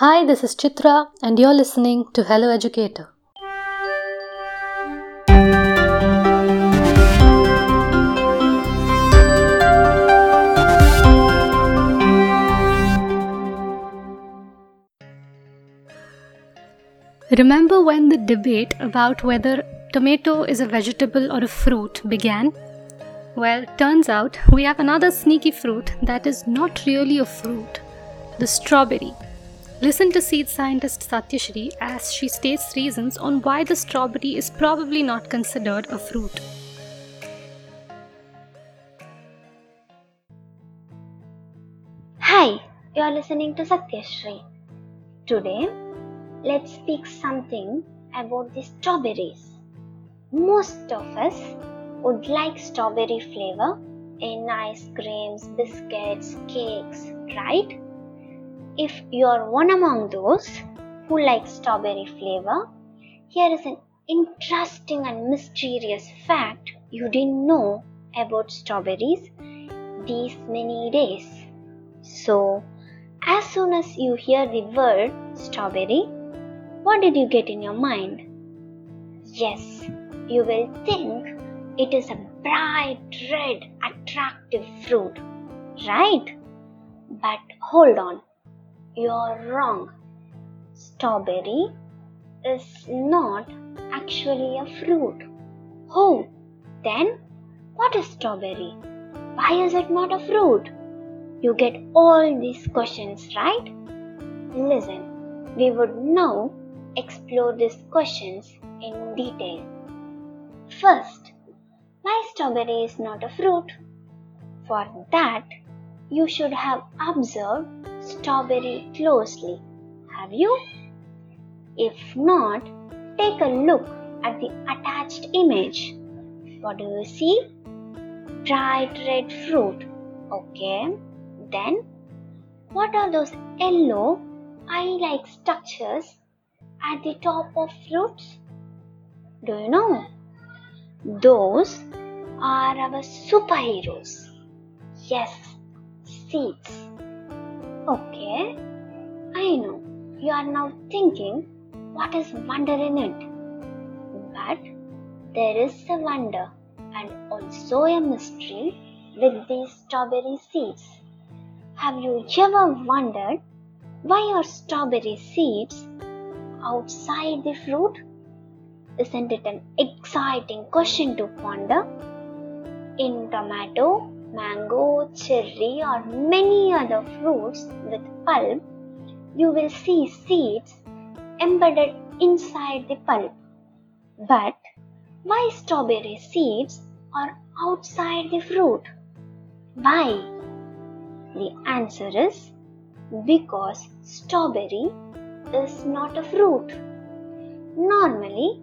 Hi, this is Chitra, and you're listening to Hello Educator. Remember when the debate about whether tomato is a vegetable or a fruit began? Well, turns out we have another sneaky fruit that is not really a fruit the strawberry. Listen to seed scientist Satyashri as she states reasons on why the strawberry is probably not considered a fruit. Hi, you are listening to Satyashri. Today, let's speak something about the strawberries. Most of us would like strawberry flavor in ice creams, biscuits, cakes, right? If you are one among those who like strawberry flavor, here is an interesting and mysterious fact you didn't know about strawberries these many days. So, as soon as you hear the word strawberry, what did you get in your mind? Yes, you will think it is a bright red, attractive fruit, right? But hold on, you're wrong. Strawberry is not actually a fruit. Oh, then what is strawberry? Why is it not a fruit? You get all these questions, right? Listen, we would now explore these questions in detail. First, why strawberry is not a fruit? For that, you should have observed strawberry closely. Have you? If not, take a look at the attached image. What do you see? Bright red fruit. Okay. Then, what are those yellow eye like structures at the top of fruits? Do you know? Those are our superheroes. Yes, seeds. Okay, I know you are now thinking what is wonder in it. But there is a wonder and also a mystery with these strawberry seeds. Have you ever wondered why are strawberry seeds outside the fruit? Isn't it an exciting question to ponder? In tomato, mango, cherry, or many other fruits with pulp, you will see seeds embedded inside the pulp. But why strawberry seeds are outside the fruit? Why? The answer is because strawberry is not a fruit. Normally,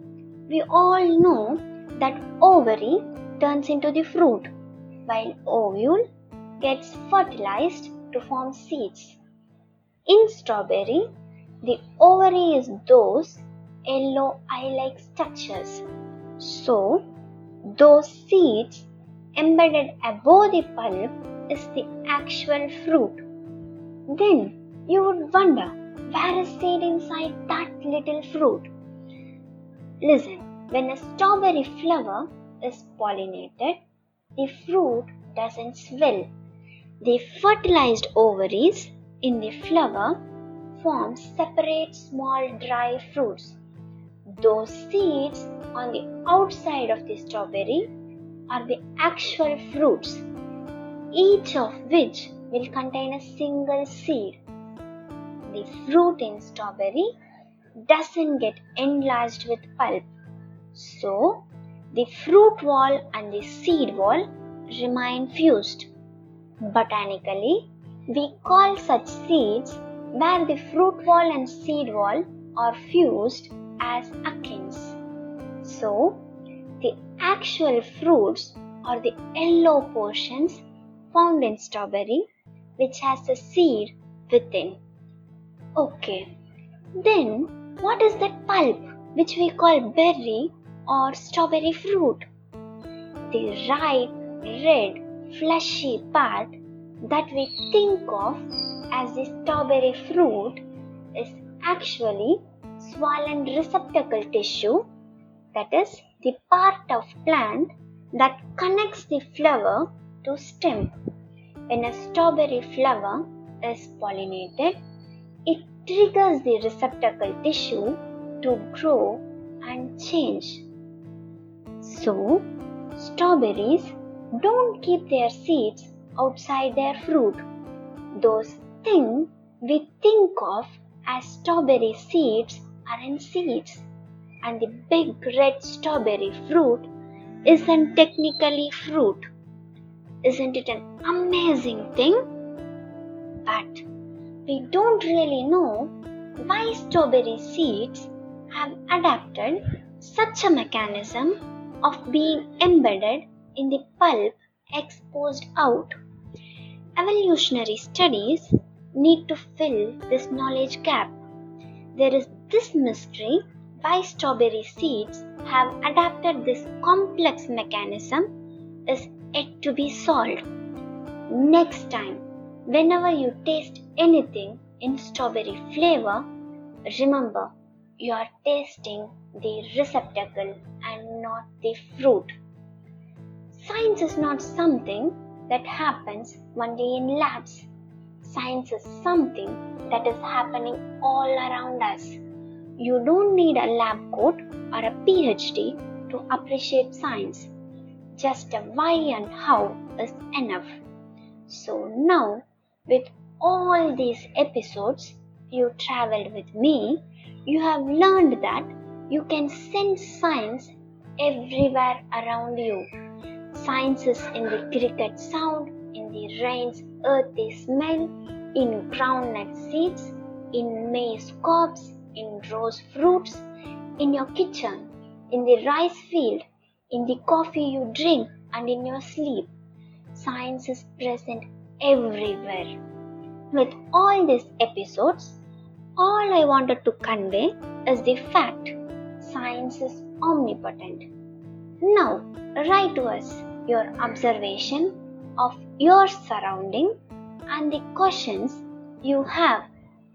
we all know that ovary turns into the fruit while ovule gets fertilized to form seeds. In strawberry, the ovary is those yellow eye-like structures. So, those seeds embedded above the pulp is the actual fruit. Then you would wonder where is seed inside that little fruit? Listen, when a strawberry flower is pollinated, the fruit doesn't swell. The fertilized ovaries in the flower form separate small dry fruits. Those seeds on the outside of the strawberry are the actual fruits, each of which will contain a single seed. The fruit in strawberry doesn't get enlarged with pulp. So, the fruit wall and the seed wall remain fused. Botanically, we call such seeds where the fruit wall and seed wall are fused as achenes. So, the actual fruits are the yellow portions found in strawberry which has a seed within. Okay, then what is that pulp which we call berry or strawberry fruit? The ripe, red, fleshy part that we think of as the strawberry fruit is actually swollen receptacle tissue that is the part of plant that connects the flower to stem. When a strawberry flower is pollinated, it triggers the receptacle tissue to grow and change. So, strawberries don't keep their seeds outside their fruit. Those things we think of as strawberry seeds are in seeds, and the big red strawberry fruit isn't technically fruit. Isn't it an amazing thing? But we don't really know why strawberry seeds have adapted such a mechanism of being embedded in the pulp exposed out. Evolutionary studies need to fill this knowledge gap. There is this mystery why strawberry seeds have adapted this complex mechanism is yet to be solved. Next time, whenever you taste anything in strawberry flavor, remember you are tasting the receptacle and not the fruit. Science is not something that happens one day in labs. Science is something that is happening all around us. You don't need a lab coat or a PhD to appreciate science. Just a why and how is enough. So now, with all these episodes you traveled with me, you have learned that you can sense science everywhere around you. Science is in the cricket sound, in the rain's earthy smell, in groundnut seeds, in maize cobs, in rose fruits, in your kitchen, in the rice field, in the coffee you drink, and in your sleep. Science is present everywhere. With all these episodes, all I wanted to convey is the fact science is omnipotent. Now, write to us your observation of your surrounding and the questions you have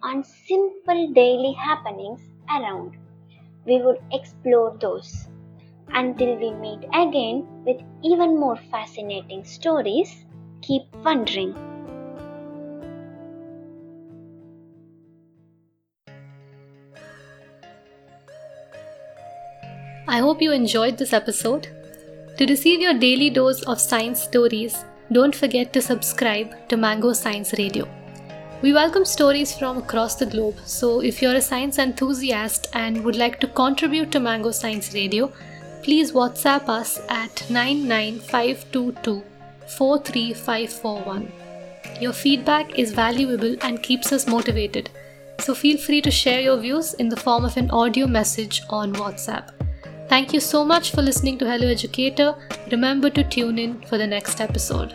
on simple daily happenings around. We would explore those. Until we meet again with even more fascinating stories, keep wondering. I hope you enjoyed this episode. To receive your daily dose of science stories, don't forget to subscribe to Mango Science Radio. We welcome stories from across the globe, so if you're a science enthusiast and would like to contribute to Mango Science Radio, please WhatsApp us at 99522 43541. Your feedback is valuable and keeps us motivated, so feel free to share your views in the form of an audio message on WhatsApp. Thank you so much for listening to Hello Educator. Remember to tune in for the next episode.